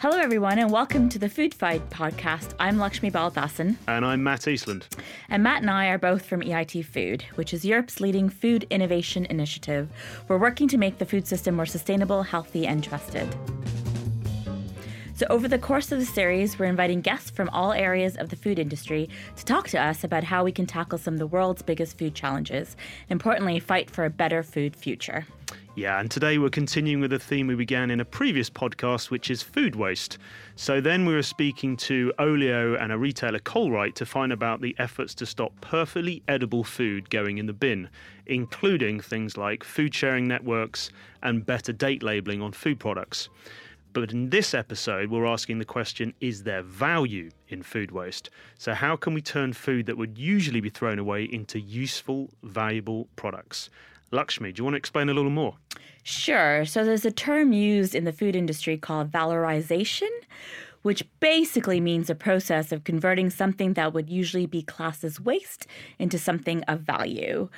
Hello, everyone, and welcome to the Food Fight podcast. I'm Lukxmi Baldasan. And I'm Matt Eastland. And Matt and I are both from EIT Food, which is Europe's leading food innovation initiative. We're working to make the food system more sustainable, healthy, and trusted. So, over the course of the series, we're inviting guests from all areas of the food industry to talk to us about how we can tackle some of the world's biggest food challenges. Importantly, fight for a better food future. Yeah, and today we're continuing with a theme we began in a previous podcast, which is food waste. So then we were speaking to Olio and a retailer, Colruyt, to find about the efforts to stop perfectly edible food going in the bin, including things like food sharing networks and better date labeling on food products. But in this episode, we're asking the question is there value in food waste? So, how can we turn food that would usually be thrown away into useful, valuable products? Lukxmi, do you want to explain a little more? Sure. So there's a term used in the food industry called valorization, which basically means a process of converting something that would usually be classed as waste into something of value.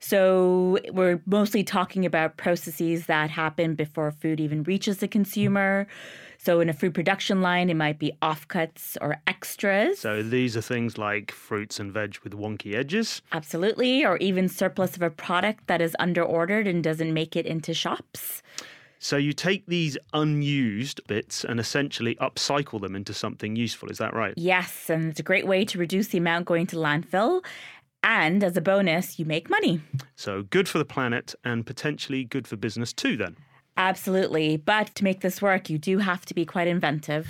So we're mostly talking about processes that happen before food even reaches the consumer. So in a food production line, it might be offcuts or extras. So these are things like fruits and veg with wonky edges. Absolutely, or even surplus of a product that is underordered and doesn't make it into shops. So you take these unused bits and essentially upcycle them into something useful. Is that right? Yes, and it's a great way to reduce the amount going to landfill. And as a bonus, you make money. So good for the planet and potentially good for business too, then. Absolutely. But to make this work, you do have to be quite inventive.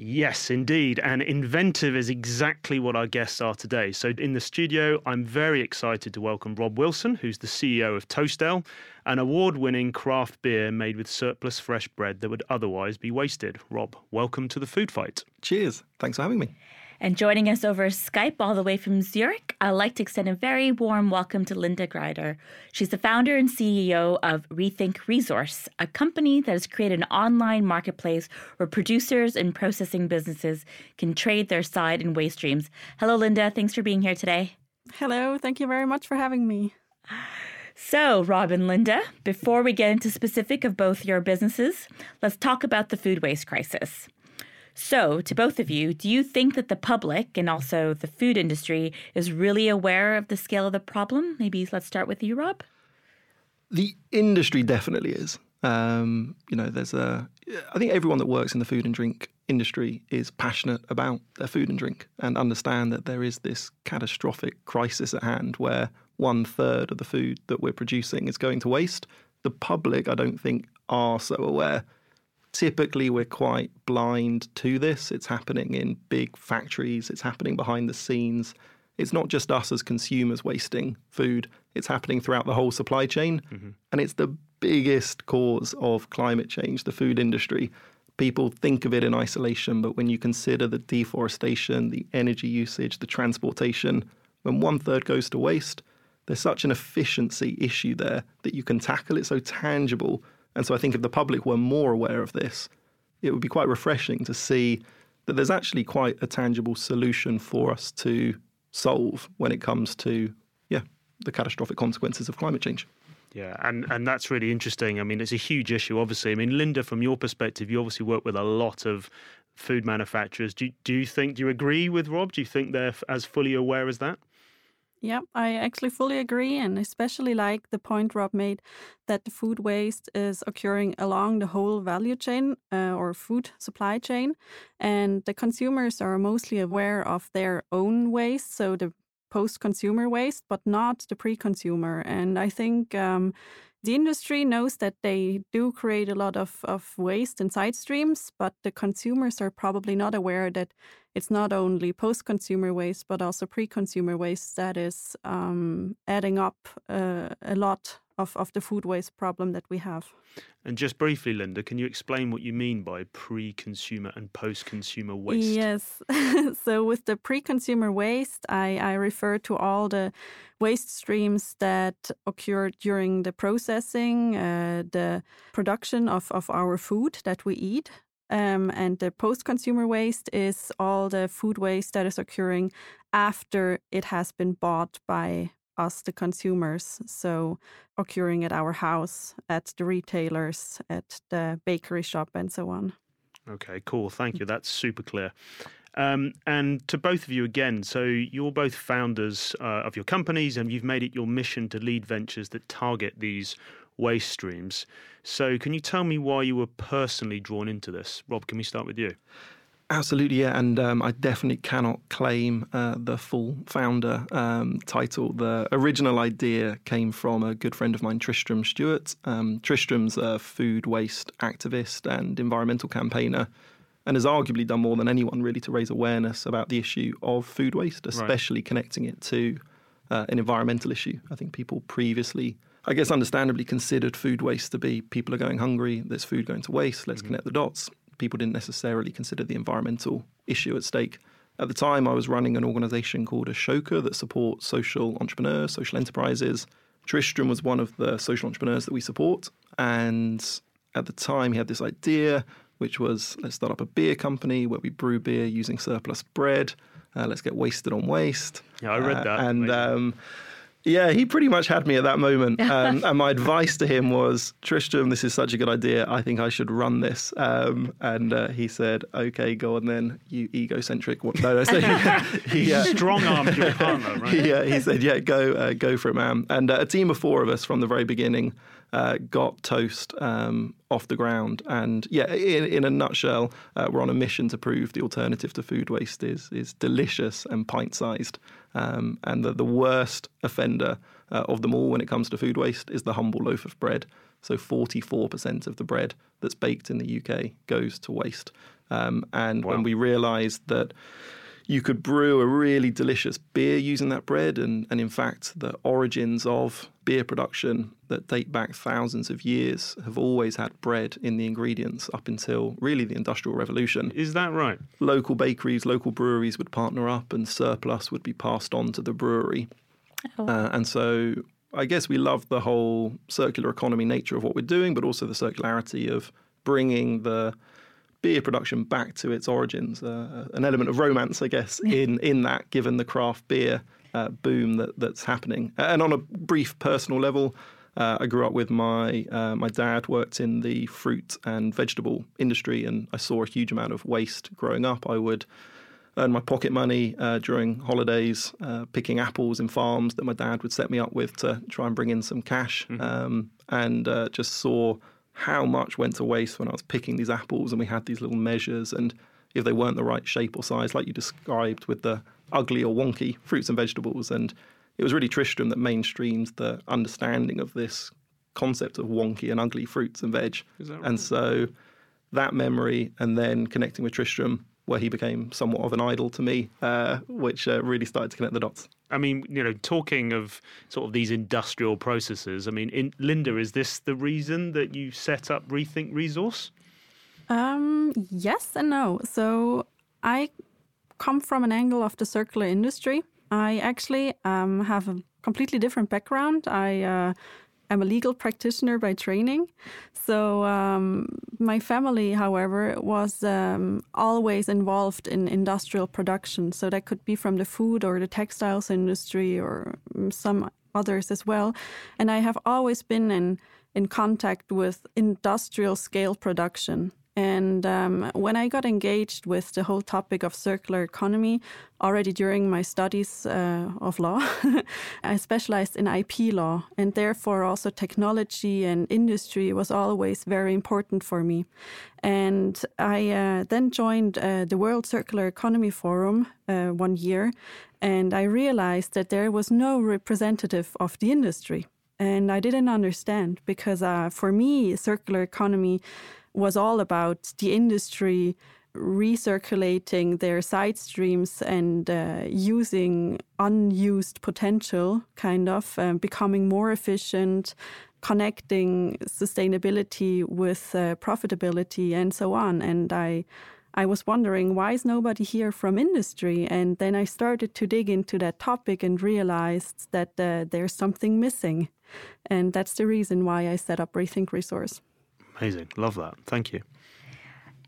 Yes, indeed. And inventive is exactly what our guests are today. So, in the studio, I'm very excited to welcome Rob Wilson, who's the CEO of Toast Ale, an award winning craft beer made with surplus fresh bread that would otherwise be wasted. Rob, welcome to the food fight. Cheers. Thanks for having me. And joining us over Skype all the way from Zurich, I'd like to extend a very warm welcome to Linda Grieder. She's the founder and CEO of RethinkResource, a company that has created an online marketplace where producers and processing businesses can trade their side and waste streams. Hello, Linda. Thanks for being here today. Hello. Thank you very much for having me. So, Rob and Linda, before we get into specific of both your businesses, let's talk about the food waste crisis. So, to both of you, do you think that the public and also the food industry is really aware of the scale of the problem? Maybe let's start with you, Rob. The industry definitely is. Um, you know, there's a. I think everyone that works in the food and drink industry is passionate about their food and drink and understand that there is this catastrophic crisis at hand where one third of the food that we're producing is going to waste. The public, I don't think, are so aware typically we're quite blind to this. It's happening in big factories, it's happening behind the scenes. It's not just us as consumers wasting food, it's happening throughout the whole supply chain. Mm-hmm. And it's the biggest cause of climate change, the food industry. People think of it in isolation, but when you consider the deforestation, the energy usage, the transportation, when one third goes to waste, there's such an efficiency issue there that you can tackle it so tangible and so I think if the public were more aware of this, it would be quite refreshing to see that there's actually quite a tangible solution for us to solve when it comes to, yeah, the catastrophic consequences of climate change. Yeah, and, and that's really interesting. I mean, it's a huge issue, obviously. I mean, Linda, from your perspective, you obviously work with a lot of food manufacturers. Do, do you think, do you agree with Rob? Do you think they're as fully aware as that? Yeah, I actually fully agree, and especially like the point Rob made that the food waste is occurring along the whole value chain uh, or food supply chain, and the consumers are mostly aware of their own waste, so the post-consumer waste, but not the pre-consumer. And I think um, the industry knows that they do create a lot of, of waste and side streams, but the consumers are probably not aware that it's not only post consumer waste, but also pre consumer waste that is um, adding up uh, a lot of, of the food waste problem that we have. And just briefly, Linda, can you explain what you mean by pre consumer and post consumer waste? Yes. so, with the pre consumer waste, I, I refer to all the waste streams that occur during the processing, uh, the production of, of our food that we eat. Um, and the post consumer waste is all the food waste that is occurring after it has been bought by us, the consumers. So, occurring at our house, at the retailers, at the bakery shop, and so on. Okay, cool. Thank you. That's super clear. Um, and to both of you again, so you're both founders uh, of your companies and you've made it your mission to lead ventures that target these waste streams. So, can you tell me why you were personally drawn into this? Rob, can we start with you? Absolutely, yeah. And um, I definitely cannot claim uh, the full founder um, title. The original idea came from a good friend of mine, Tristram Stuart. Um, Tristram's a food waste activist and environmental campaigner and has arguably done more than anyone really to raise awareness about the issue of food waste, especially right. connecting it to uh, an environmental issue. I think people previously, I guess understandably, considered food waste to be people are going hungry, there's food going to waste, let's mm-hmm. connect the dots people didn't necessarily consider the environmental issue at stake. At the time, I was running an organization called Ashoka that supports social entrepreneurs, social enterprises. Tristram was one of the social entrepreneurs that we support. And at the time, he had this idea, which was let's start up a beer company where we brew beer using surplus bread. Uh, let's get wasted on waste. Yeah, I read uh, that. and um, yeah, he pretty much had me at that moment. Um, and my advice to him was, Tristram, this is such a good idea. I think I should run this. Um, and uh, he said, okay, go on then, you egocentric. What? No, no, so he, he uh, strong armed your partner, right? He, uh, he said, yeah, go, uh, go for it, man. And uh, a team of four of us from the very beginning uh, got Toast um, off the ground. And yeah, in, in a nutshell, uh, we're on a mission to prove the alternative to food waste is is delicious and pint sized. Um, and the, the worst offender uh, of them all when it comes to food waste is the humble loaf of bread. So 44% of the bread that's baked in the UK goes to waste. Um, and wow. when we realised that you could brew a really delicious beer using that bread. And, and in fact, the origins of beer production that date back thousands of years have always had bread in the ingredients up until really the Industrial Revolution. Is that right? Local bakeries, local breweries would partner up, and surplus would be passed on to the brewery. Oh. Uh, and so I guess we love the whole circular economy nature of what we're doing, but also the circularity of bringing the beer production back to its origins, uh, an element of romance, I guess, in in that, given the craft beer uh, boom that that's happening. And on a brief personal level, uh, I grew up with my uh, my dad worked in the fruit and vegetable industry, and I saw a huge amount of waste growing up. I would earn my pocket money uh, during holidays, uh, picking apples in farms that my dad would set me up with to try and bring in some cash, mm-hmm. um, and just saw how much went to waste when I was picking these apples and we had these little measures and if they weren't the right shape or size, like you described with the ugly or wonky fruits and vegetables. And it was really Tristram that mainstreamed the understanding of this concept of wonky and ugly fruits and veg. Right? And so that memory and then connecting with Tristram where he became somewhat of an idol to me, uh, which uh, really started to connect the dots. I mean, you know, talking of sort of these industrial processes, I mean, in, Linda, is this the reason that you set up RethinkResource? Um, yes and no. So I come from an angle of the circular industry. I actually um, have a completely different background. I uh, am a legal practitioner by training. So um, my family, however, was um, always involved in industrial production. So that could be from the food or the textiles industry or mm, some others as well. And I have always been in in contact with industrial scale production. And um, when I got engaged with the whole topic of circular economy, already during my studies uh, of law, I specialized in IP law, and therefore also technology and industry was always very important for me. And I uh, then joined uh, the World Circular Economy Forum uh, one year, and I realized that there was no representative of the industry. And I didn't understand because uh, for me, circular economy was all about the industry recirculating their side streams and uh, using unused potential, kind of um, becoming more efficient, connecting sustainability with uh, profitability, and so on. And I, I was wondering why is nobody here from industry? And then I started to dig into that topic and realized that uh, there's something missing, and that's the reason why I set up RethinkResource. Amazing. Love that. Thank you.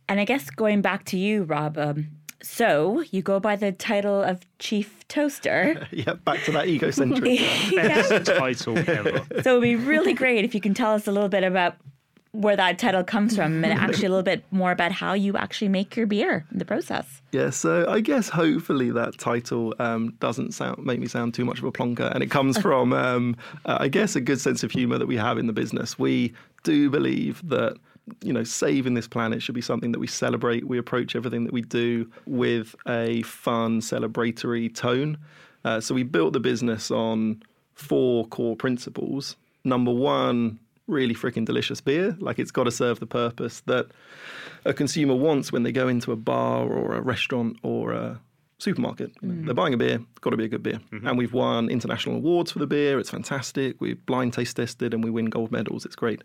And I guess going back to you, Rob, um, so you go by the title of Chief Toaster. yeah, back to that egocentric Best title ever. So it'd be really great if you can tell us a little bit about where that title comes from and actually a little bit more about how you actually make your beer in the process. Yeah, so I guess hopefully that title um, doesn't sound make me sound too much of a plonker, and it comes from um, uh, I guess a good sense of humour that we have in the business. We do believe that you know saving this planet should be something that we celebrate. We approach everything that we do with a fun, celebratory tone. Uh, so we built the business on four core principles. Number one, really freaking delicious beer. Like it's got to serve the purpose that a consumer wants when they go into a bar or a restaurant or a supermarket. Mm. They're buying a beer, got to be a good beer. Mm-hmm. And we've won international awards for the beer. It's fantastic. We blind taste tested and we win gold medals. It's great.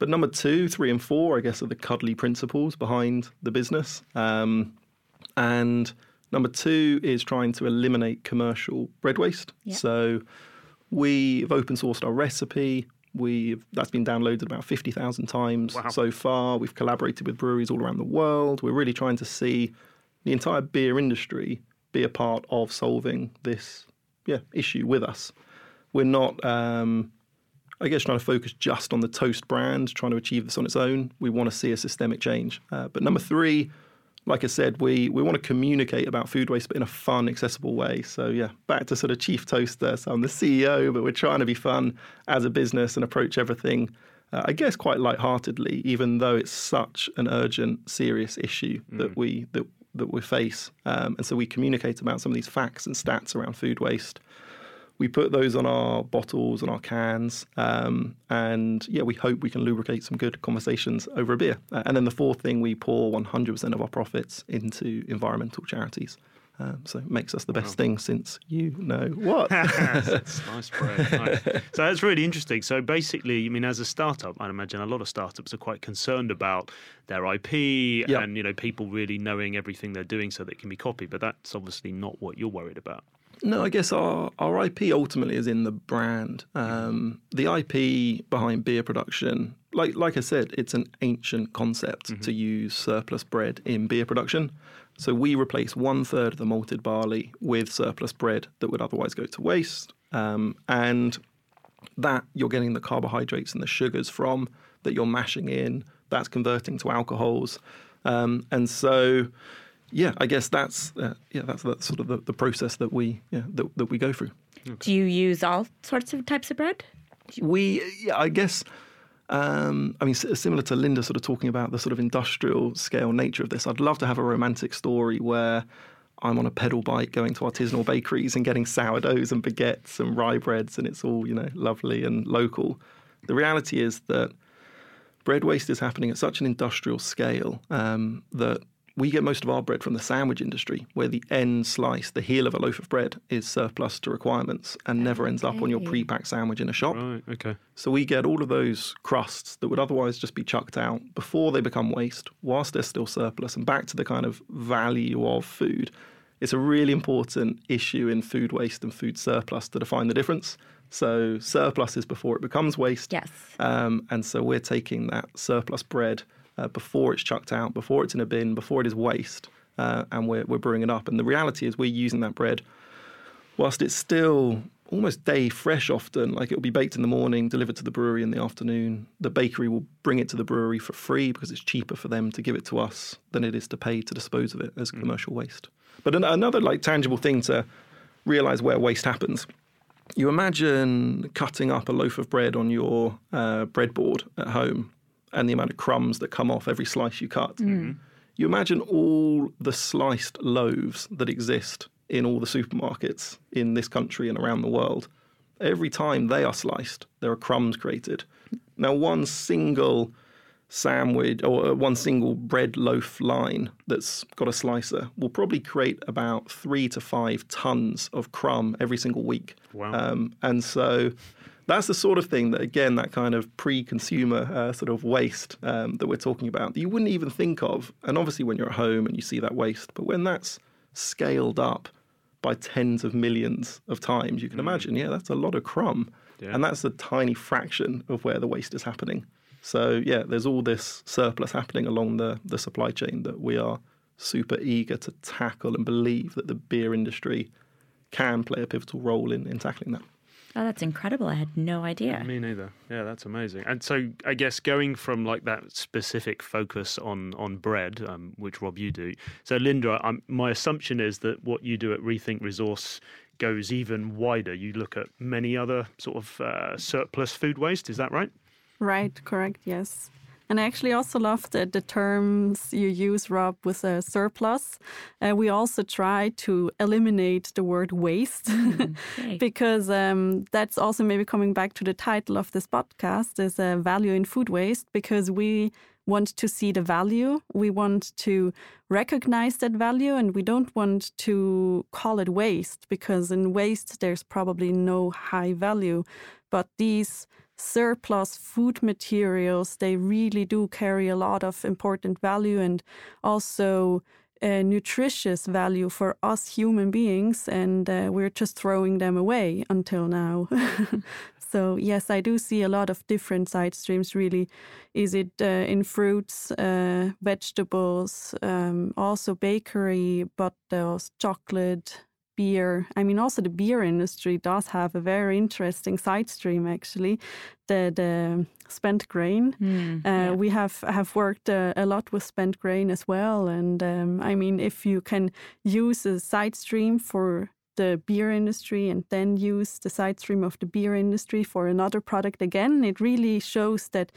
But number two, three, and four, I guess, are the cuddly principles behind the business. Um, and number two is trying to eliminate commercial bread waste. Yep. So we've open sourced our recipe. We've that's been downloaded about fifty thousand times wow. so far. We've collaborated with breweries all around the world. We're really trying to see the entire beer industry be a part of solving this yeah issue with us. We're not, um, I guess, trying to focus just on the toast brand, trying to achieve this on its own. We want to see a systemic change. Uh, but number three, like I said, we we want to communicate about food waste, but in a fun, accessible way. So yeah, back to sort of chief toaster. So I'm the CEO, but we're trying to be fun as a business and approach everything. Uh, I guess quite lightheartedly, even though it's such an urgent, serious issue mm. that we that that we face. Um, and so we communicate about some of these facts and stats around food waste we put those on our bottles and our cans, um, and yeah, we hope we can lubricate some good conversations over a beer. Uh, and then the fourth thing, we pour 100% of our profits into environmental charities. Um, so it makes us the best wow. thing since you know what. that's nice, Brad. Nice. So that's really interesting. So basically, I mean, as a startup, I'd imagine a lot of startups are quite concerned about their IP yep. and you know people really knowing everything they're doing so that it can be copied. But that's obviously not what you're worried about. No, I guess our, our IP ultimately is in the brand. Um, the IP behind beer production, like like I said, it's an ancient concept mm-hmm. to use surplus bread in beer production. So we replace one third of the malted barley with surplus bread that would otherwise go to waste, um, and that you're getting the carbohydrates and the sugars from that you're mashing in. That's converting to alcohols, um, and so yeah, I guess that's uh, yeah, that's, that's sort of the, the process that we yeah, that, that we go through. Okay. Do you use all sorts of types of bread? We yeah, I guess. Um, I mean, similar to Linda, sort of talking about the sort of industrial scale nature of this. I'd love to have a romantic story where I'm on a pedal bike going to artisanal bakeries and getting sourdoughs and baguettes and rye breads, and it's all you know lovely and local. The reality is that bread waste is happening at such an industrial scale um, that we get most of our bread from the sandwich industry, where the end slice, the heel of a loaf of bread, is surplus to requirements and never ends up on your pre-packed sandwich in a shop. Right. Okay. So we get all of those crusts that would otherwise just be chucked out before they become waste, whilst they're still surplus, and back to the kind of value of food. It's a really important issue in food waste and food surplus to define the difference. So surplus is before it becomes waste. Yes. Um, and so we're taking that surplus bread uh, before it's chucked out, before it's in a bin, before it is waste, uh, and we're, we're brewing it up. And the reality is, we're using that bread whilst it's still almost day fresh often. Like it'll be baked in the morning, delivered to the brewery in the afternoon. The bakery will bring it to the brewery for free because it's cheaper for them to give it to us than it is to pay to dispose of it as mm. commercial waste. But an- another like tangible thing to realize where waste happens. You imagine cutting up a loaf of bread on your uh, breadboard at home and the amount of crumbs that come off every slice you cut. Mm-hmm. You imagine all the sliced loaves that exist in all the supermarkets in this country and around the world. Every time they are sliced, there are crumbs created. Now, one single sandwich or uh, one single bread loaf line that's got a slicer will probably create about three to five tons of crumb every single week. Wow. Um, and so that's the sort of thing that, again, that kind of pre-consumer uh, sort of waste um, that we're talking about, that you wouldn't even think of. And obviously, when you're at home and you see that waste, but when that's scaled up by tens of millions of times, you can mm. imagine, yeah, that's a lot of crumb. Yeah. And that's a tiny fraction of where the waste is happening. So, yeah, there's all this surplus happening along the, the supply chain that we are super eager to tackle and believe that the beer industry can play a pivotal role in, in tackling that. Oh, that's incredible. I had no idea. Me neither. Yeah, that's amazing. And so I guess going from like that specific focus on on bread, um, which Rob you do. So Linda, I'm, my assumption is that what you do at RethinkResource goes even wider. You look at many other sort of uh, surplus food waste. Is that right? Right. Correct. Yes. And I actually also love the, the terms you use, Rob, with a surplus. Uh, we also try to eliminate the word waste mm, because um, that's also maybe coming back to the title of this podcast is uh, value in food waste because we want to see the value. We want to recognize that value and we don't want to call it waste because in waste there's probably no high value. But these surplus food materials, they really do carry a lot of important value and also uh, nutritious value for us human beings, and uh, we're just throwing them away until now. so yes, I do see a lot of different side streams. Really, is it uh, in fruits, uh, vegetables, um, also bakery, but chocolate, beer. I mean, also the beer industry does have a very interesting side stream, actually. The, the spent grain. Mm, uh, yeah. We have have worked uh, a lot with spent grain as well, and um, I mean, if you can use a side stream for the beer industry and then use the side stream of the beer industry for another product again, it really shows that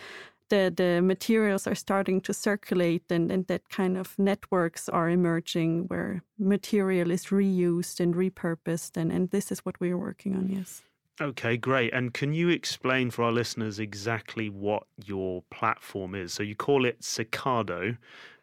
the, the materials are starting to circulate and, and that kind of networks are emerging where material is reused and repurposed. And, and this is what we're working on, yes. Okay, great. And can you explain for our listeners exactly what your platform is? So you call it Circado,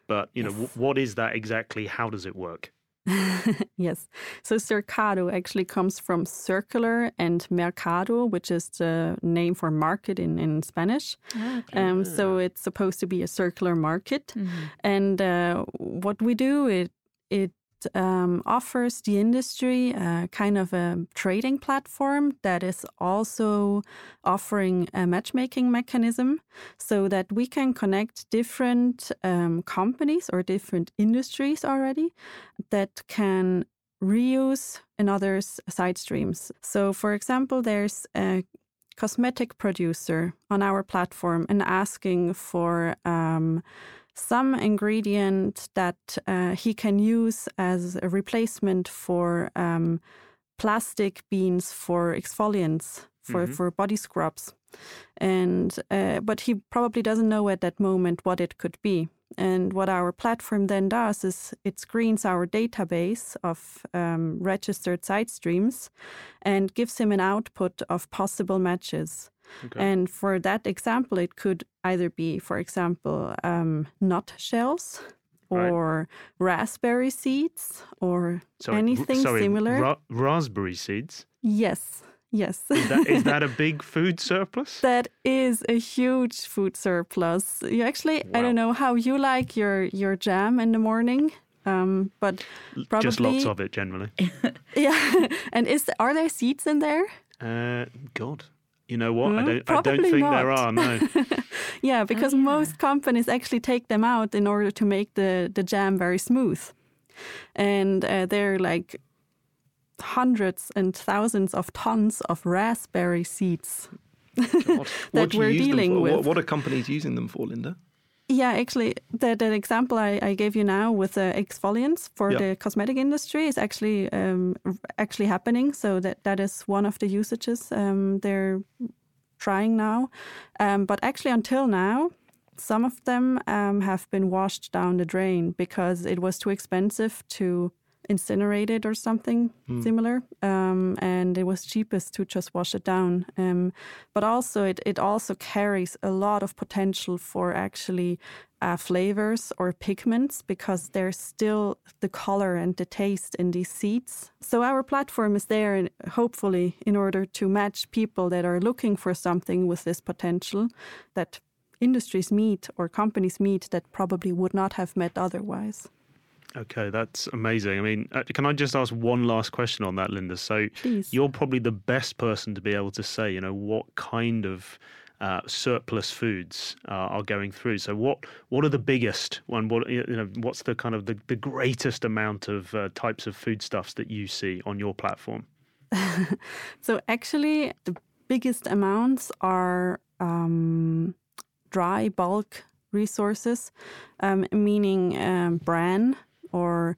but you know yes. what is that exactly? How does it work? yes. So Circado actually comes from circular and mercado, which is the name for market in, in Spanish. Ah, okay. Um, so it's supposed to be a circular market. Mm-hmm. And uh, what we do, it it um, offers the industry a kind of a trading platform that is also offering a matchmaking mechanism so that we can connect different um, companies or different industries already that can reuse another's side streams. So, for example, there's a cosmetic producer on our platform and asking for um, some ingredient that uh, he can use as a replacement for um, plastic beans for exfoliants for, mm-hmm. for body scrubs. And uh, but he probably doesn't know at that moment what it could be. And what our platform then does is it screens our database of um, registered side streams and gives him an output of possible matches Okay. And for that example, it could either be, for example, um, nut shells or right. raspberry seeds or sorry, anything sorry, similar. Ra- raspberry seeds? Yes. Yes. is, that, is that a big food surplus? That is a huge food surplus. You actually, wow. I don't know how you like your, your jam in the morning. Um, but probably just lots of it generally. yeah, and is are there seeds in there? Uh, God, you know what? Mm, I don't. I don't think not. there are. No. yeah, because oh, yeah. most companies actually take them out in order to make the the jam very smooth, and uh, they're like hundreds and thousands of tons of raspberry seeds that we're dealing with. What, what are companies using them for, Linda? Yeah, actually, the, the example I, I gave you now with the exfoliants for the cosmetic industry is actually um, actually happening. So that that is one of the usages um, they're trying now. Um, but actually, until now, some of them um, have been washed down the drain because it was too expensive to incinerated or something mm. similar, um, and it was cheapest to just wash it down. Um, but also, it it also carries a lot of potential for actually uh, flavors or pigments because there's still the color and the taste in these seeds. So our platform is there, hopefully, in order to match people that are looking for something with this potential that industries meet or companies meet that probably would not have met otherwise. Okay, that's amazing. I mean, uh, can I just ask one last question on that, Linda? So, Please. you're probably the best person to be able to say, you know, what kind of uh, surplus foods uh, are going through. So, what what are the biggest one? What you know, what's the kind of the, the greatest amount of uh, types of foodstuffs that you see on your platform? so actually, the biggest amounts are um, dry bulk resources, um, meaning um, bran or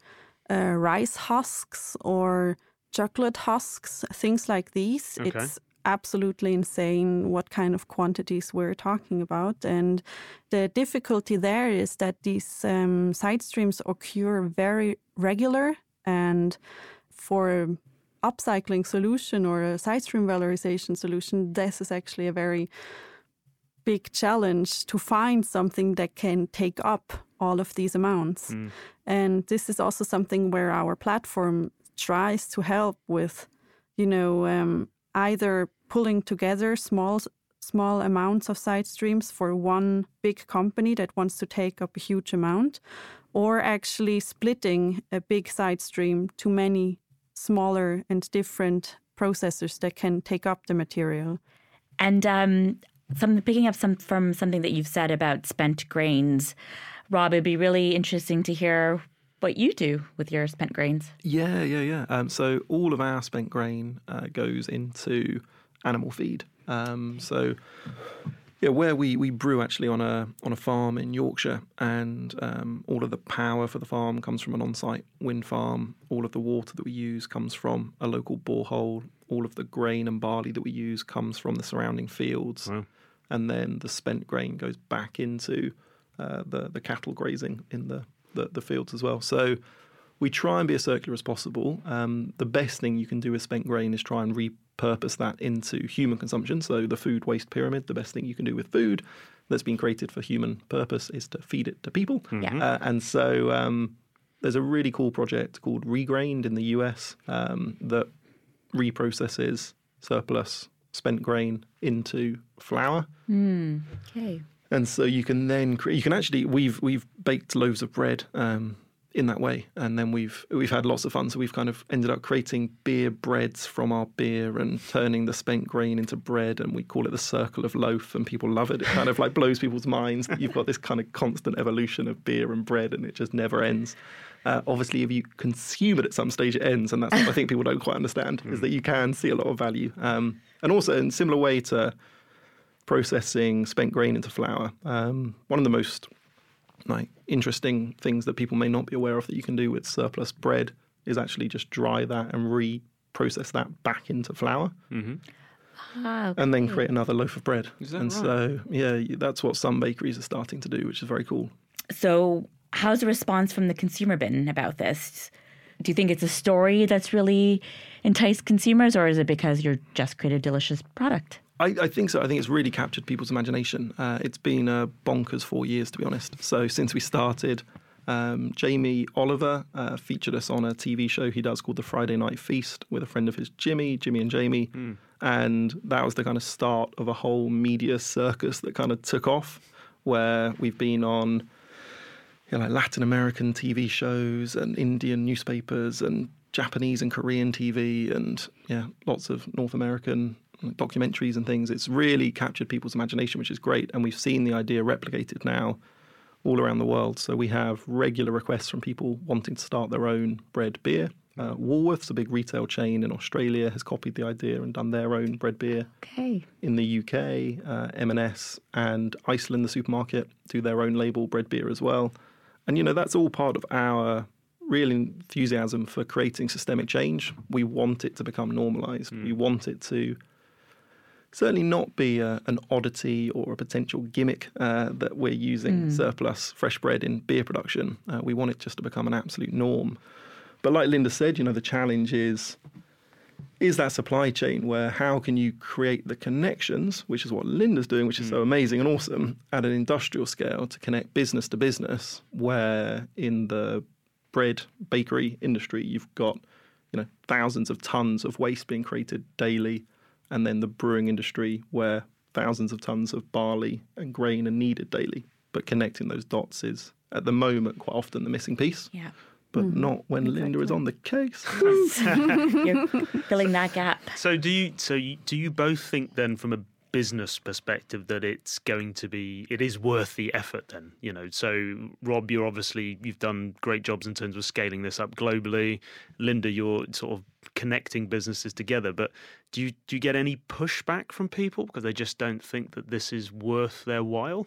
uh, rice husks or chocolate husks, things like these. Okay. It's absolutely insane what kind of quantities we're talking about. And the difficulty there is that these um, side streams occur very regular and for upcycling solution or a side stream valorization solution, this is actually a very big challenge to find something that can take up all of these amounts. Mm. And this is also something where our platform tries to help with, you know, um, either pulling together small small amounts of side streams for one big company that wants to take up a huge amount, or actually splitting a big side stream to many smaller and different processors that can take up the material. And um, some picking up some from something that you've said about spent grains, Rob, it'd be really interesting to hear what you do with your spent grains. Yeah, yeah, yeah. Um, so all of our spent grain uh, goes into animal feed. Um, so yeah, where we, we brew actually on a on a farm in Yorkshire, and um, all of the power for the farm comes from an on-site wind farm. All of the water that we use comes from a local borehole. All of the grain and barley that we use comes from the surrounding fields, Wow. and then the spent grain goes back into uh, the the cattle grazing in the, the the fields as well. So we try and be as circular as possible. Um, the best thing you can do with spent grain is try and repurpose that into human consumption. So the food waste pyramid, the best thing you can do with food that's been created for human purpose is to feed it to people. Yeah. Uh, and so um, there's a really cool project called Regrained in the US um, that reprocesses surplus spent grain into flour. Okay. And so you can then you can actually we've we've baked loaves of bread um, in that way, and then we've we've had lots of fun. So we've kind of ended up creating beer breads from our beer and turning the spent grain into bread, and we call it the circle of loaf, and people love it. It kind of like blows people's minds that you've got this kind of constant evolution of beer and bread, and it just never ends. Uh, obviously, if you consume it at some stage, it ends, and that's what I think people don't quite understand is that you can see a lot of value. Um, and also, in a similar way to processing spent grain into flour. Um, one of the most like interesting things that people may not be aware of that you can do with surplus bread is actually just dry that and reprocess that back into flour Ah, and then create another loaf of bread. Is that and right? so yeah, that's what some bakeries are starting to do, which is very cool. So, how's the response from the consumer been about this? Do you think it's a story that's really enticed consumers, or is it because you're just created a delicious product? I, I think so. I think it's really captured people's imagination. Uh, it's been a bonkers four years, to be honest. So since we started, um, Jamie Oliver uh, featured us on a TV show he does called The Friday Night Feast with a friend of his, Jimmy, Jimmy and Jamie. And that was the kind of start of a whole media circus that kind of took off, where we've been on you know, like Latin American TV shows and Indian newspapers and Japanese and Korean TV and yeah, lots of North American documentaries and things. It's really captured people's imagination, which is great. And we've seen the idea replicated now all around the world. So we have regular requests from people wanting to start their own bread beer. Uh, Woolworths, a big retail chain in Australia, has copied the idea and done their own bread beer Okay. in the UK, uh, M&S and Iceland, the supermarket, do their own label bread beer as well. And, you know, that's all part of our real enthusiasm for creating systemic change. We want it to become normalized. We want it to certainly not be a, an oddity or a potential gimmick uh, that we're using surplus fresh bread in beer production. Uh, we want it just to become an absolute norm. But like Linda said, you know, the challenge is is that supply chain where how can you create the connections, which is what Linda's doing, which is so mm. amazing and awesome, at an industrial scale to connect business to business, where in the bread bakery industry you've got you know thousands of tons of waste being created daily, and then the brewing industry where thousands of tons of barley and grain are needed daily. But connecting those dots is at the moment quite often the missing piece, Yeah. But not when Linda is on the case. You're filling that gap. So do you? So you, do you both think then, from a business perspective that it's going to be it is worth the effort then you know? So rob you're obviously you've done great jobs in terms of scaling this up globally. Linda you're sort of connecting businesses together but do you do you get any pushback from people? Because they just don't think that this is worth their while?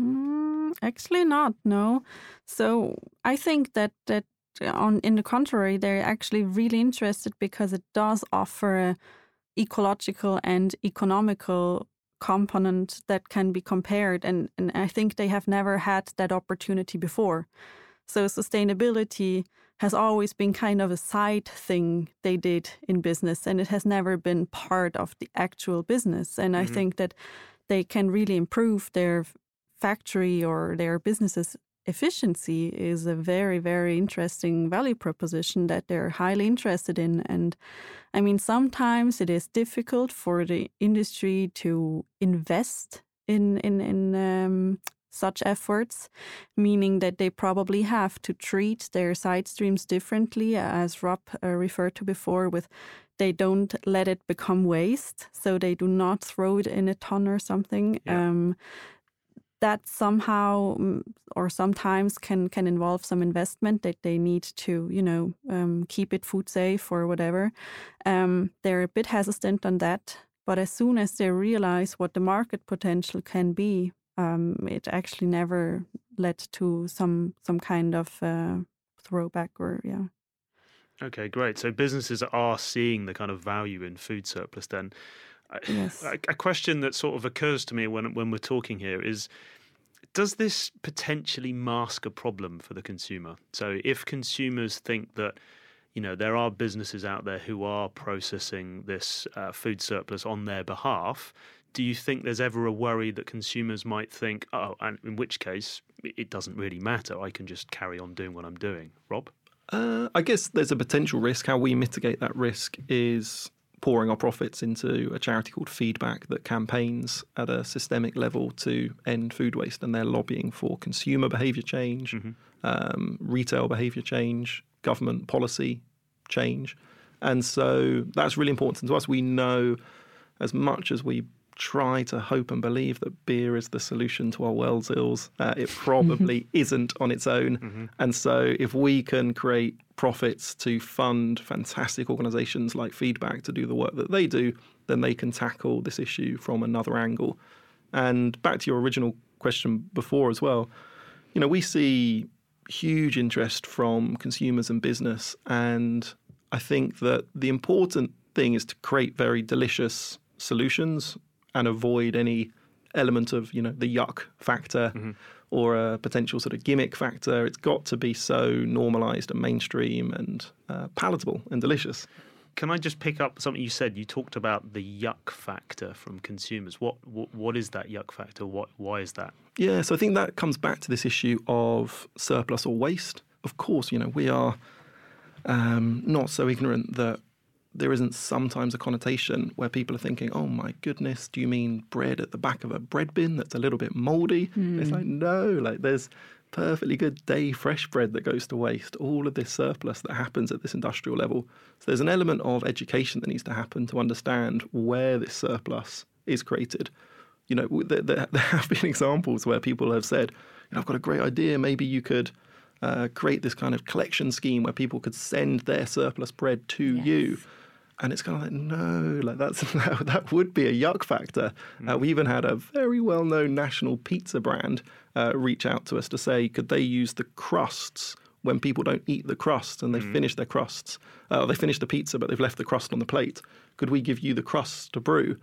Mm, actually not no. So i think that that on in the contrary they're actually really interested because it does offer a ecological and economical component that can be compared. And, and I think they have never had that opportunity before. So sustainability has always been kind of a side thing they did in business, and it has never been part of the actual business. And mm-hmm. I think that they can really improve their factory or their businesses efficiency is a very, very interesting value proposition that they're highly interested in. And I mean, sometimes it is difficult for the industry to invest in in in um, such efforts, meaning that they probably have to treat their side streams differently, as Rob uh, referred to before. With they don't let it become waste, so they do not throw it in a ton or something. Yeah. Um, that somehow mm, or sometimes can can involve some investment that they need to you know um, keep it food safe or whatever. Um, they're a bit hesitant on that, but as soon as they realize what the market potential can be, um, it actually never led to some some kind of uh, throwback or yeah. Okay, great. So businesses are seeing the kind of value in food surplus then. Yes. A, a question that sort of occurs to me when when we're talking here is does this potentially mask a problem for the consumer? So if consumers think that you know there are businesses out there who are processing this uh, food surplus on their behalf, do you think there's ever a worry that consumers might think, oh, and in which case it doesn't really matter, I can just carry on doing what I'm doing? Rob? Uh, I guess there's a potential risk. How we mitigate that risk is pouring our profits into a charity called Feedback that campaigns at a systemic level to end food waste, and they're lobbying for consumer behaviour change, mm-hmm. um, retail behaviour change, government policy change, and so that's really important to us. We know as much as we try to hope and believe that beer is the solution to our world's ills. Uh, it probably isn't on its own. Mm-hmm. And so, if we can create profits to fund fantastic organizations like Feedback to do the work that they do, then they can tackle this issue from another angle. And back to your original question before as well, you know, we see huge interest from consumers and business. And I think that the important thing is to create very delicious solutions and avoid any element of you know the yuck factor mm-hmm. or a potential sort of gimmick factor. It's got to be so normalized and mainstream and uh, palatable and delicious. Can I just pick up something you said? You talked about the yuck factor from consumers. What what, what is that yuck factor? What why is that? Yeah, so I think that comes back to this issue of surplus or waste. Of course, you know we are um, not so ignorant that there isn't sometimes a connotation where people are thinking, oh my goodness, do you mean bread at the back of a bread bin that's a little bit moldy? Mm. It's like, no, like there's perfectly good day fresh bread that goes to waste, all of this surplus that happens at this industrial level. So there's an element of education that needs to happen to understand where this surplus is created. You know, there, there, there have been examples where people have said, you know, I've got a great idea, maybe you could. Uh, create this kind of collection scheme where people could send their surplus bread to yes. you and it's kind of like no like that's that would be a yuck factor mm. uh, we even had a very well-known national pizza brand uh, reach out to us to say could they use the crusts when people don't eat the crust and they mm. finish their crusts uh, they finish the pizza but they've left the crust on the plate could we give you the crust to brew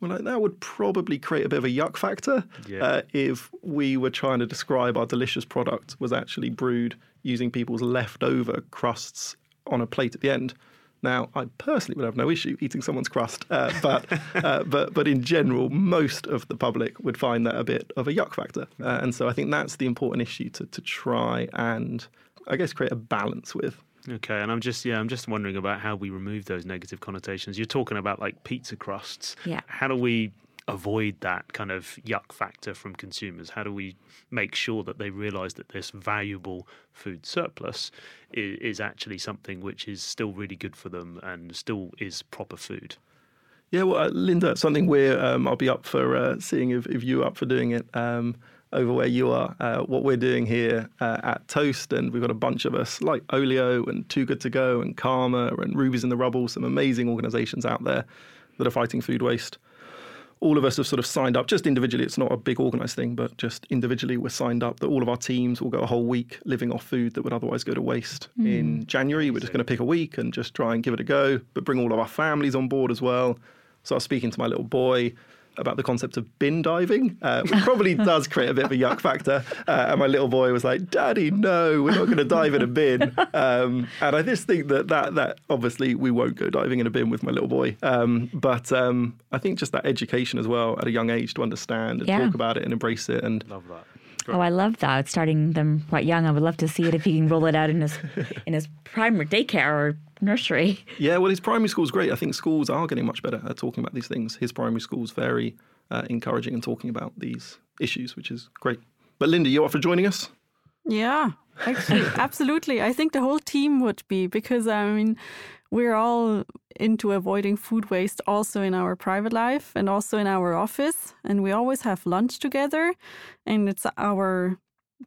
well, like, that would probably create a bit of a yuck factor yeah. Uh, if we were trying to describe our delicious product was actually brewed using people's leftover crusts on a plate at the end. Now, I personally would have no issue eating someone's crust, uh, but uh, but but in general, most of the public would find that a bit of a yuck factor, uh, and so I think that's the important issue to to try and I guess create a balance with. Okay, and I'm just yeah, I'm just wondering about how we remove those negative connotations. You're talking about like pizza crusts. Yeah. How do we avoid that kind of yuck factor from consumers? How do we make sure that they realize that this valuable food surplus is, is, actually something which is still really good for them and still is proper food? Yeah, well, uh, Linda, something we're um, I'll be up for uh, seeing if, if you're up for doing it um, over where you are. Uh, what we're doing here uh, at Toast, and we've got a bunch of us like Olio and Too Good to Go and Karma and Rubies in the Rubble, some amazing organisations out there that are fighting food waste. All of us have sort of signed up, just individually. It's not a big organised thing, but just individually, we're signed up that all of our teams will go a whole week living off food that would otherwise go to waste. Mm. In January, we're just going to pick a week and just try and give it a go, but bring all of our families on board as well. So I was speaking to my little boy about the concept of bin diving, uh, which probably does create a bit of a yuck factor. Uh, and my little boy was like, "Daddy, no, we're not going to dive in a bin." Um, and I just think that, that that obviously we won't go diving in a bin with my little boy. Um, but um, I think just that education as well at a young age to understand and yeah. talk about it and embrace it. And love that. Oh, I love that. Starting them quite young. I would love to see it if he can roll it out in his in his primary daycare or nursery. Yeah, well, his primary school is great. I think schools are getting much better at talking about these things. His primary school is very uh, encouraging and talking about these issues, which is great. But Linda, you are for joining us? Yeah, actually, absolutely. I think the whole team would be because I mean, we're all into avoiding food waste also in our private life and also in our office, and we always have lunch together, and it's our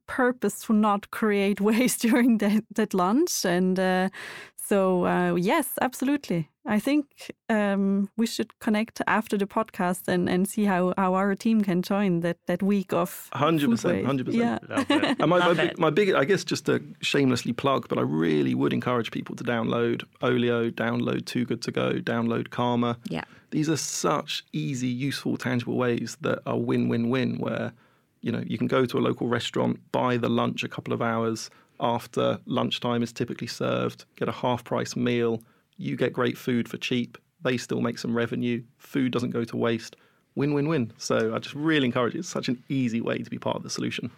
purpose to not create waste during that, that lunch and uh, so uh, yes, absolutely. I think um, we should connect after the podcast and, and see how, how our team can join that, that week of hundred percent, hundred percent. Yeah, and my, my, my big, I guess, just to shamelessly plug, but I really would encourage people to download Olio, download Too Good to Go, download Karma. Yeah, these are such easy, useful, tangible ways that are win-win-win. Where you know you can go to a local restaurant, buy the lunch a couple of hours after lunchtime is typically served, get a half price meal, you get great food for cheap, they still make some revenue, food doesn't go to waste. Win win win. So I just really encourage it. It's such an easy way to be part of the solution.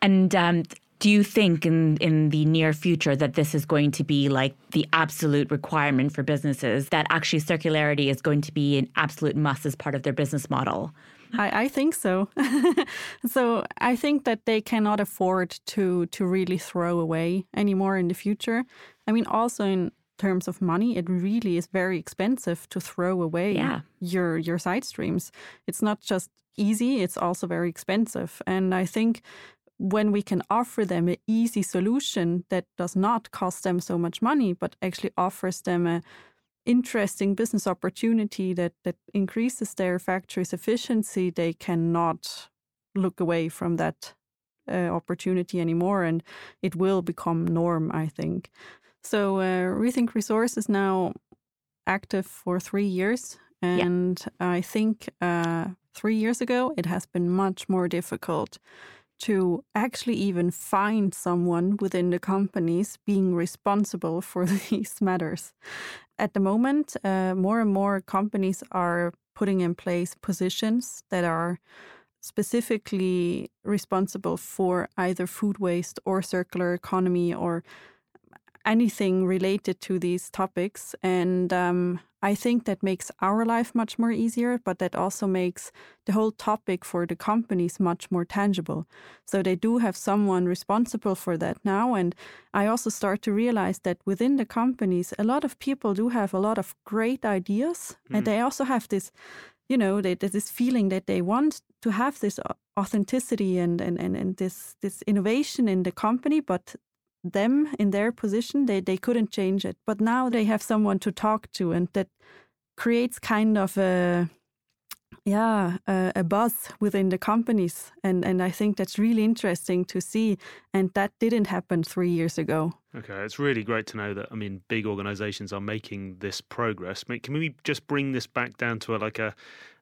And um, do you think in, in the near future that this is going to be like the absolute requirement for businesses, that actually circularity is going to be an absolute must as part of their business model? I, I think so. so I think that they cannot afford to to really throw away anymore in the future. I mean, also in terms of money, it really is very expensive to throw away yeah. your your side streams. It's not just easy; it's also very expensive. And I think when we can offer them an easy solution that does not cost them so much money, but actually offers them a interesting business opportunity that that increases their factory's efficiency, they cannot look away from that uh, opportunity anymore, and it will become norm. I think. So uh, RethinkResource is now active for three years, and yeah. I think uh, three years ago it has been much more difficult to actually even find someone within the companies being responsible for these matters at the moment, uh, more and more companies are putting in place positions that are specifically responsible for either food waste or circular economy or anything related to these topics. And um, I think that makes our life much more easier, but that also makes the whole topic for the companies much more tangible. So they do have someone responsible for that now. And I also start to realize that within the companies, a lot of people do have a lot of great ideas. Mm. And they also have this, you know, they, this feeling that they want to have this authenticity and, and, and, and this, this innovation in the company, but them in their position they they couldn't change it. But now they have someone to talk to and that creates kind of a yeah a, a, buzz within the companies. And and i think that's really interesting to see. And that didn't happen three years ago. Okay it's really great to know that i mean big organizations are making this progress. Can we just bring this back down to a, like a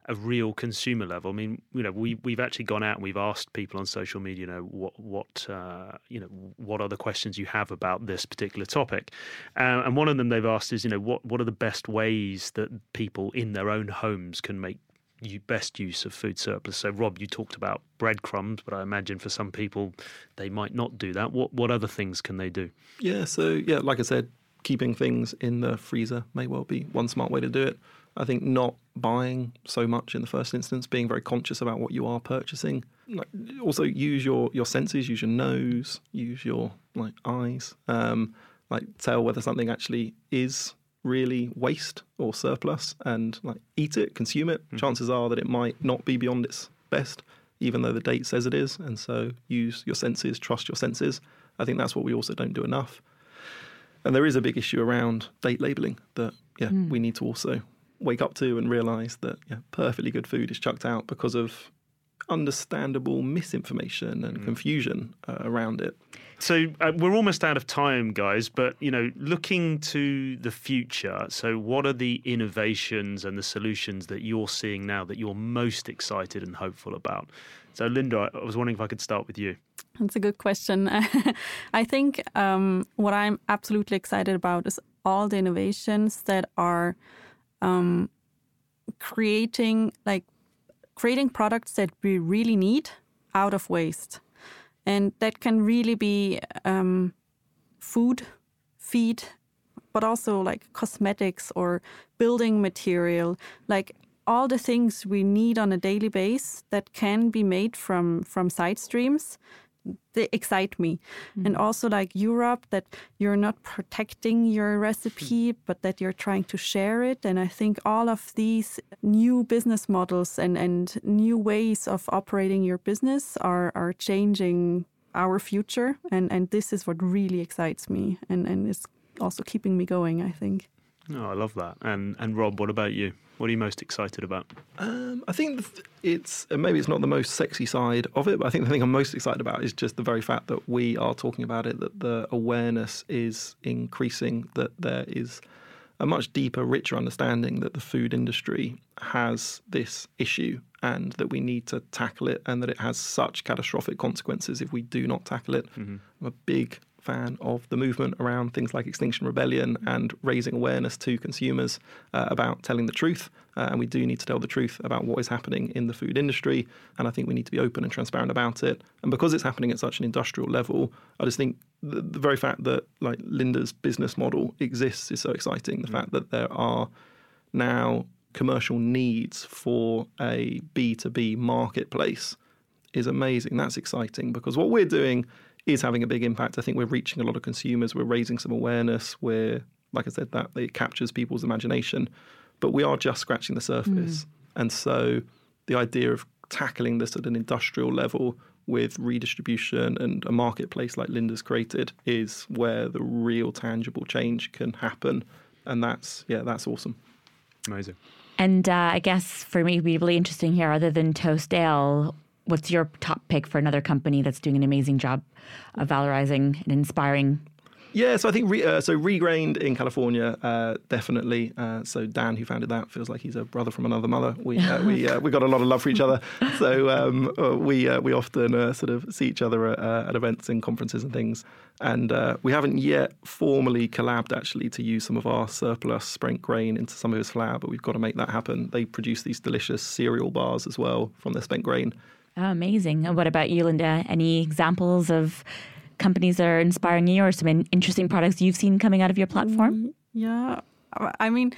a real consumer level. I mean, you know, we we've actually gone out and we've asked people on social media, you know, what what uh, you know, what are the questions you have about this particular topic, uh, and one of them they've asked is, you know, what what are the best ways that people in their own homes can make you best use of food surplus. So, Rob, you talked about breadcrumbs, but I imagine for some people they might not do that. What what other things can they do? Yeah, so yeah, like I said, keeping things in the freezer may well be one smart way to do it. I think not buying so much in the first instance, being very conscious about what you are purchasing. Like, also use your your senses, use your nose, use your like eyes, um, like tell whether something actually is really waste or surplus and like eat it, consume it, mm. chances are that it might not be beyond its best, even though the date says it is. And so use your senses, trust your senses. I think that's what we also don't do enough. And there is a big issue around date labeling that yeah mm. we need to also wake up to and realize that yeah, perfectly good food is chucked out because of understandable misinformation and mm. confusion uh, around it. So uh, we're almost out of time, guys. But you know, looking to the future. So, what are the innovations and the solutions that you're seeing now that you're most excited and hopeful about? So, Linda, I was wondering if I could start with you. That's a good question. I think um, what I'm absolutely excited about is all the innovations that are um, creating like creating products that we really need out of waste. And that can really be um, food, feed, but also like cosmetics or building material, like all the things we need on a daily basis that can be made from from side streams they excite me. Mm-hmm. and also like europe that you're not protecting your recipe but that you're trying to share it. And i think all of these new business models and and new ways of operating your business are are changing our future. And and this is what really excites me and and is also keeping me going i think oh i love that and and rob what about you what are you most excited about? Um, I think it's maybe it's not the most sexy side of it, but I think the thing I'm most excited about is just the very fact that we are talking about it, that the awareness is increasing, that there is a much deeper, richer understanding that the food industry has this issue and that we need to tackle it, and that it has such catastrophic consequences if we do not tackle it. Mm-hmm. I'm a big fan of the movement around things like Extinction Rebellion and raising awareness to consumers uh, about telling the truth. Uh, and we do need to tell the truth about what is happening in the food industry. And I think we need to be open and transparent about it. And because it's happening at such an industrial level, I just think the, the very fact that like Linda's business model exists is so exciting. The mm. fact that there are now commercial needs for a B2B marketplace is amazing. That's exciting because what we're doing is having a big impact. I think we're reaching a lot of consumers. We're raising some awareness. We're, like I said, that it captures people's imagination, but we are just scratching the surface. Mm. And so the idea of tackling this at an industrial level with redistribution and a marketplace like Linda's created is where the real tangible change can happen. And that's, yeah, that's awesome. Amazing. And uh, I guess for me, it'd be really interesting here, other than Toast Ale, what's your top pick for another company that's doing an amazing job of valorizing and inspiring yeah, so I think re, uh, so ReGrained in California, uh, definitely. Uh, so Dan, who founded that, feels like he's a brother from another mother. We uh, we uh, we got a lot of love for each other. So um, uh, we we often sort of see each other at, at, events and conferences and things. And we haven't yet formally collabed actually to use some of our surplus spent grain into some of his flour, but we've got to make that happen. They produce these delicious cereal bars as well from their spent grain. Oh, amazing. And what about you, Linda? Any examples of companies that are inspiring you or some interesting products you've seen coming out of your platform? Mm, yeah. I mean,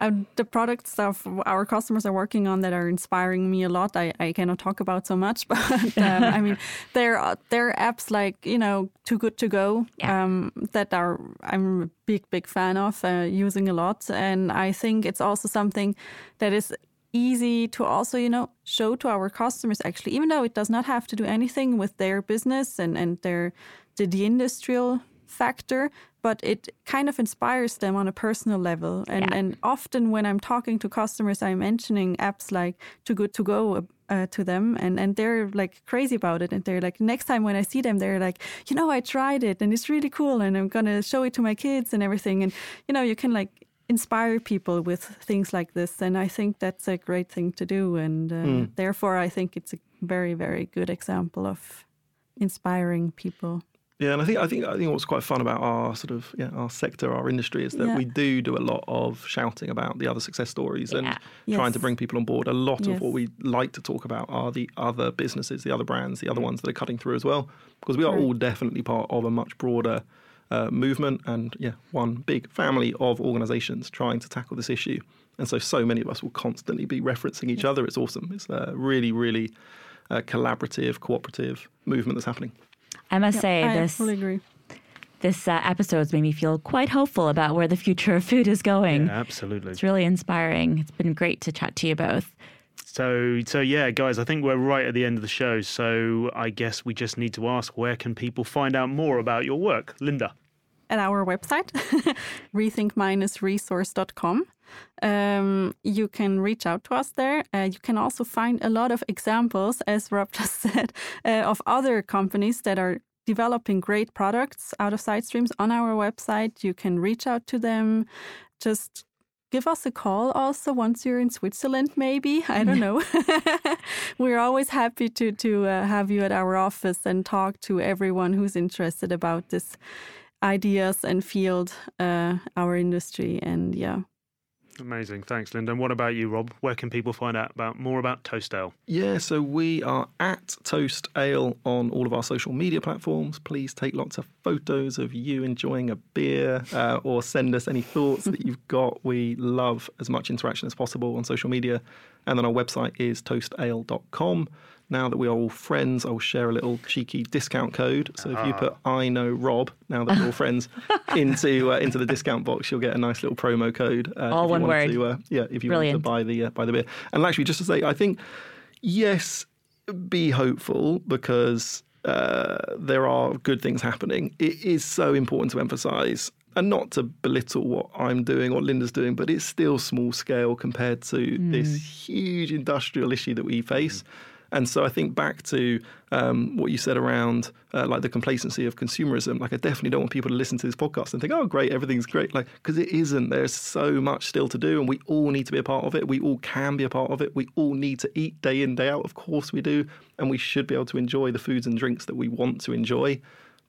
uh, the products of our customers are working on that are inspiring me a lot. I, I cannot talk about so much, but um, I mean, there are there are apps like you know Too Good to Go yeah. um, that are I'm a big big fan of uh, using a lot, and I think it's also something that is easy to also, you know, show to our customers actually, even though it does not have to do anything with their business and, and their the, the industrial factor, but it kind of inspires them on a personal level. And yeah. and often when I'm talking to customers, I'm mentioning apps like Too Good to Go uh, to them, and and they're like crazy about it. And they're like, next time when I see them, they're like, you know, I tried it, and it's really cool, and I'm gonna show it to my kids and everything. And you know, you can like inspire people with things like this. And I think that's a great thing to do. And uh, mm. therefore, I think it's a very, very good example of inspiring people. Yeah, and I think I think I think what's quite fun about our sort of yeah our sector, our industry, is that yeah. we do do a lot of shouting about the other success stories yeah. and yes. trying to bring people on board. A lot yes. of what we like to talk about are the other businesses, the other brands, the other ones that are cutting through as well, because we are right. all definitely part of a much broader uh, movement and yeah, one big family of organisations trying to tackle this issue. And so, so many of us will constantly be referencing each other. It's awesome. It's a really, really uh, collaborative, cooperative movement that's happening. I must say I this. Fully agree. this uh, episode's made me feel quite hopeful about where the future of food is going. Yeah, absolutely. It's really inspiring. It's been great to chat to you both. So, so yeah, guys, I think we're right at the end of the show. So, I guess we just need to ask where can people find out more about your work? Linda. At our website, rethink-resource.com. Um, you can reach out to us there. Uh, you can also find a lot of examples, as Rob just said, uh, of other companies that are developing great products out of side streams on our website. You can reach out to them. Just give us a call also once you're in Switzerland, maybe. I don't know. We're always happy to, to uh, have you at our office and talk to everyone who's interested about this ideas and field, uh, our industry. And yeah, Amazing. Thanks, Linda. And what about you, Rob? Where can people find out about more about Toast Ale? Yeah, so we are at Toast Ale on all of our social media platforms. Please take lots of photos of you enjoying a beer uh, or send us any thoughts that you've got. We love as much interaction as possible on social media. And then our website is toastale.com now that we are all friends, I'll share a little cheeky discount code. So if you put "I know Rob," now that we're all friends, into uh, into the discount box, you'll get a nice little promo code. Uh, all one word. To, uh, yeah, if you Brilliant. want to buy the uh, buy the beer. And actually, just to say, I think yes, be hopeful because uh, there are good things happening. It is so important to emphasise and not to belittle what I'm doing or Linda's doing, but it's still small scale compared to mm. this huge industrial issue that we face. Mm. And so I think back to um, what you said around uh, like the complacency of consumerism. Like I definitely don't want people to listen to this podcast and think, "Oh, great, everything's great," like because it isn't. There's so much still to do, and we all need to be a part of it. We all can be a part of it. We all need to eat day in day out. Of course we do, and we should be able to enjoy the foods and drinks that we want to enjoy.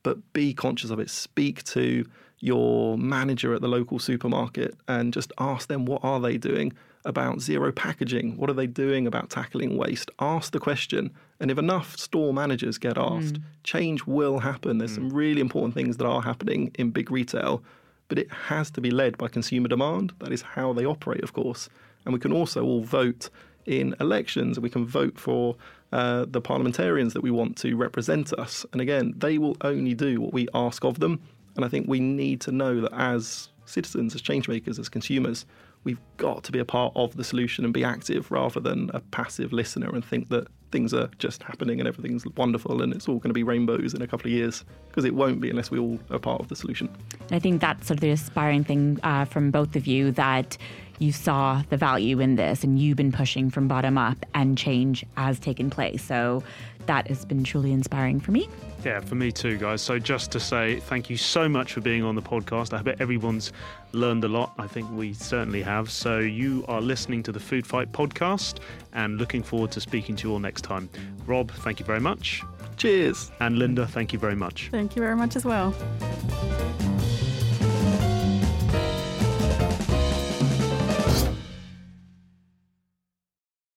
But be conscious of it. Speak to your manager at the local supermarket and just ask them what are they doing about zero packaging? What are they doing about tackling waste? Ask the question. And if enough store managers get asked, mm. change will happen. There's mm. some really important things that are happening in big retail, but it has to be led by consumer demand. That is how they operate, of course. And we can also all vote in elections. We can vote for uh, the parliamentarians that we want to represent us. And again, they will only do what we ask of them. And I think we need to know that as citizens, as changemakers, as consumers, we've got to be a part of the solution and be active rather than a passive listener and think that things are just happening and everything's wonderful and it's all going to be rainbows in a couple of years because it won't be unless we all are part of the solution. I think that's sort of the inspiring thing uh, from both of you that you saw the value in this and you've been pushing from bottom up and change has taken place. So that has been truly inspiring for me. Yeah, for me too, guys. So just to say thank you so much for being on the podcast. I bet everyone's learned a lot. I think we certainly have. So you are listening to the Food Fight podcast and looking forward to speaking to you all next time. Rob, thank you very much. Cheers. And Linda, thank you very much. Thank you very much as well.